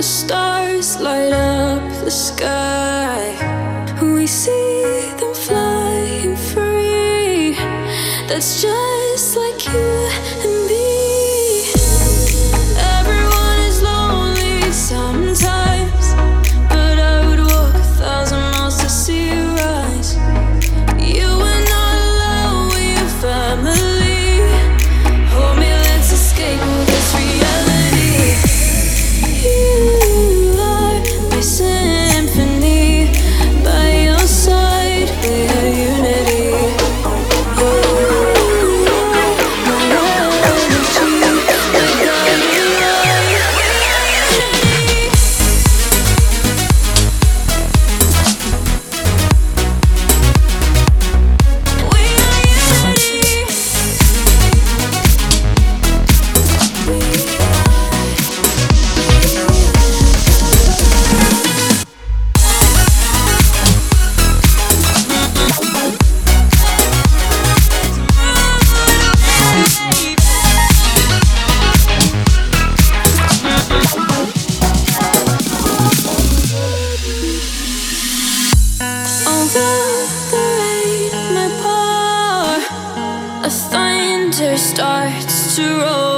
The stars light up the sky. We see them flying free. That's just like you and me. starts to roll.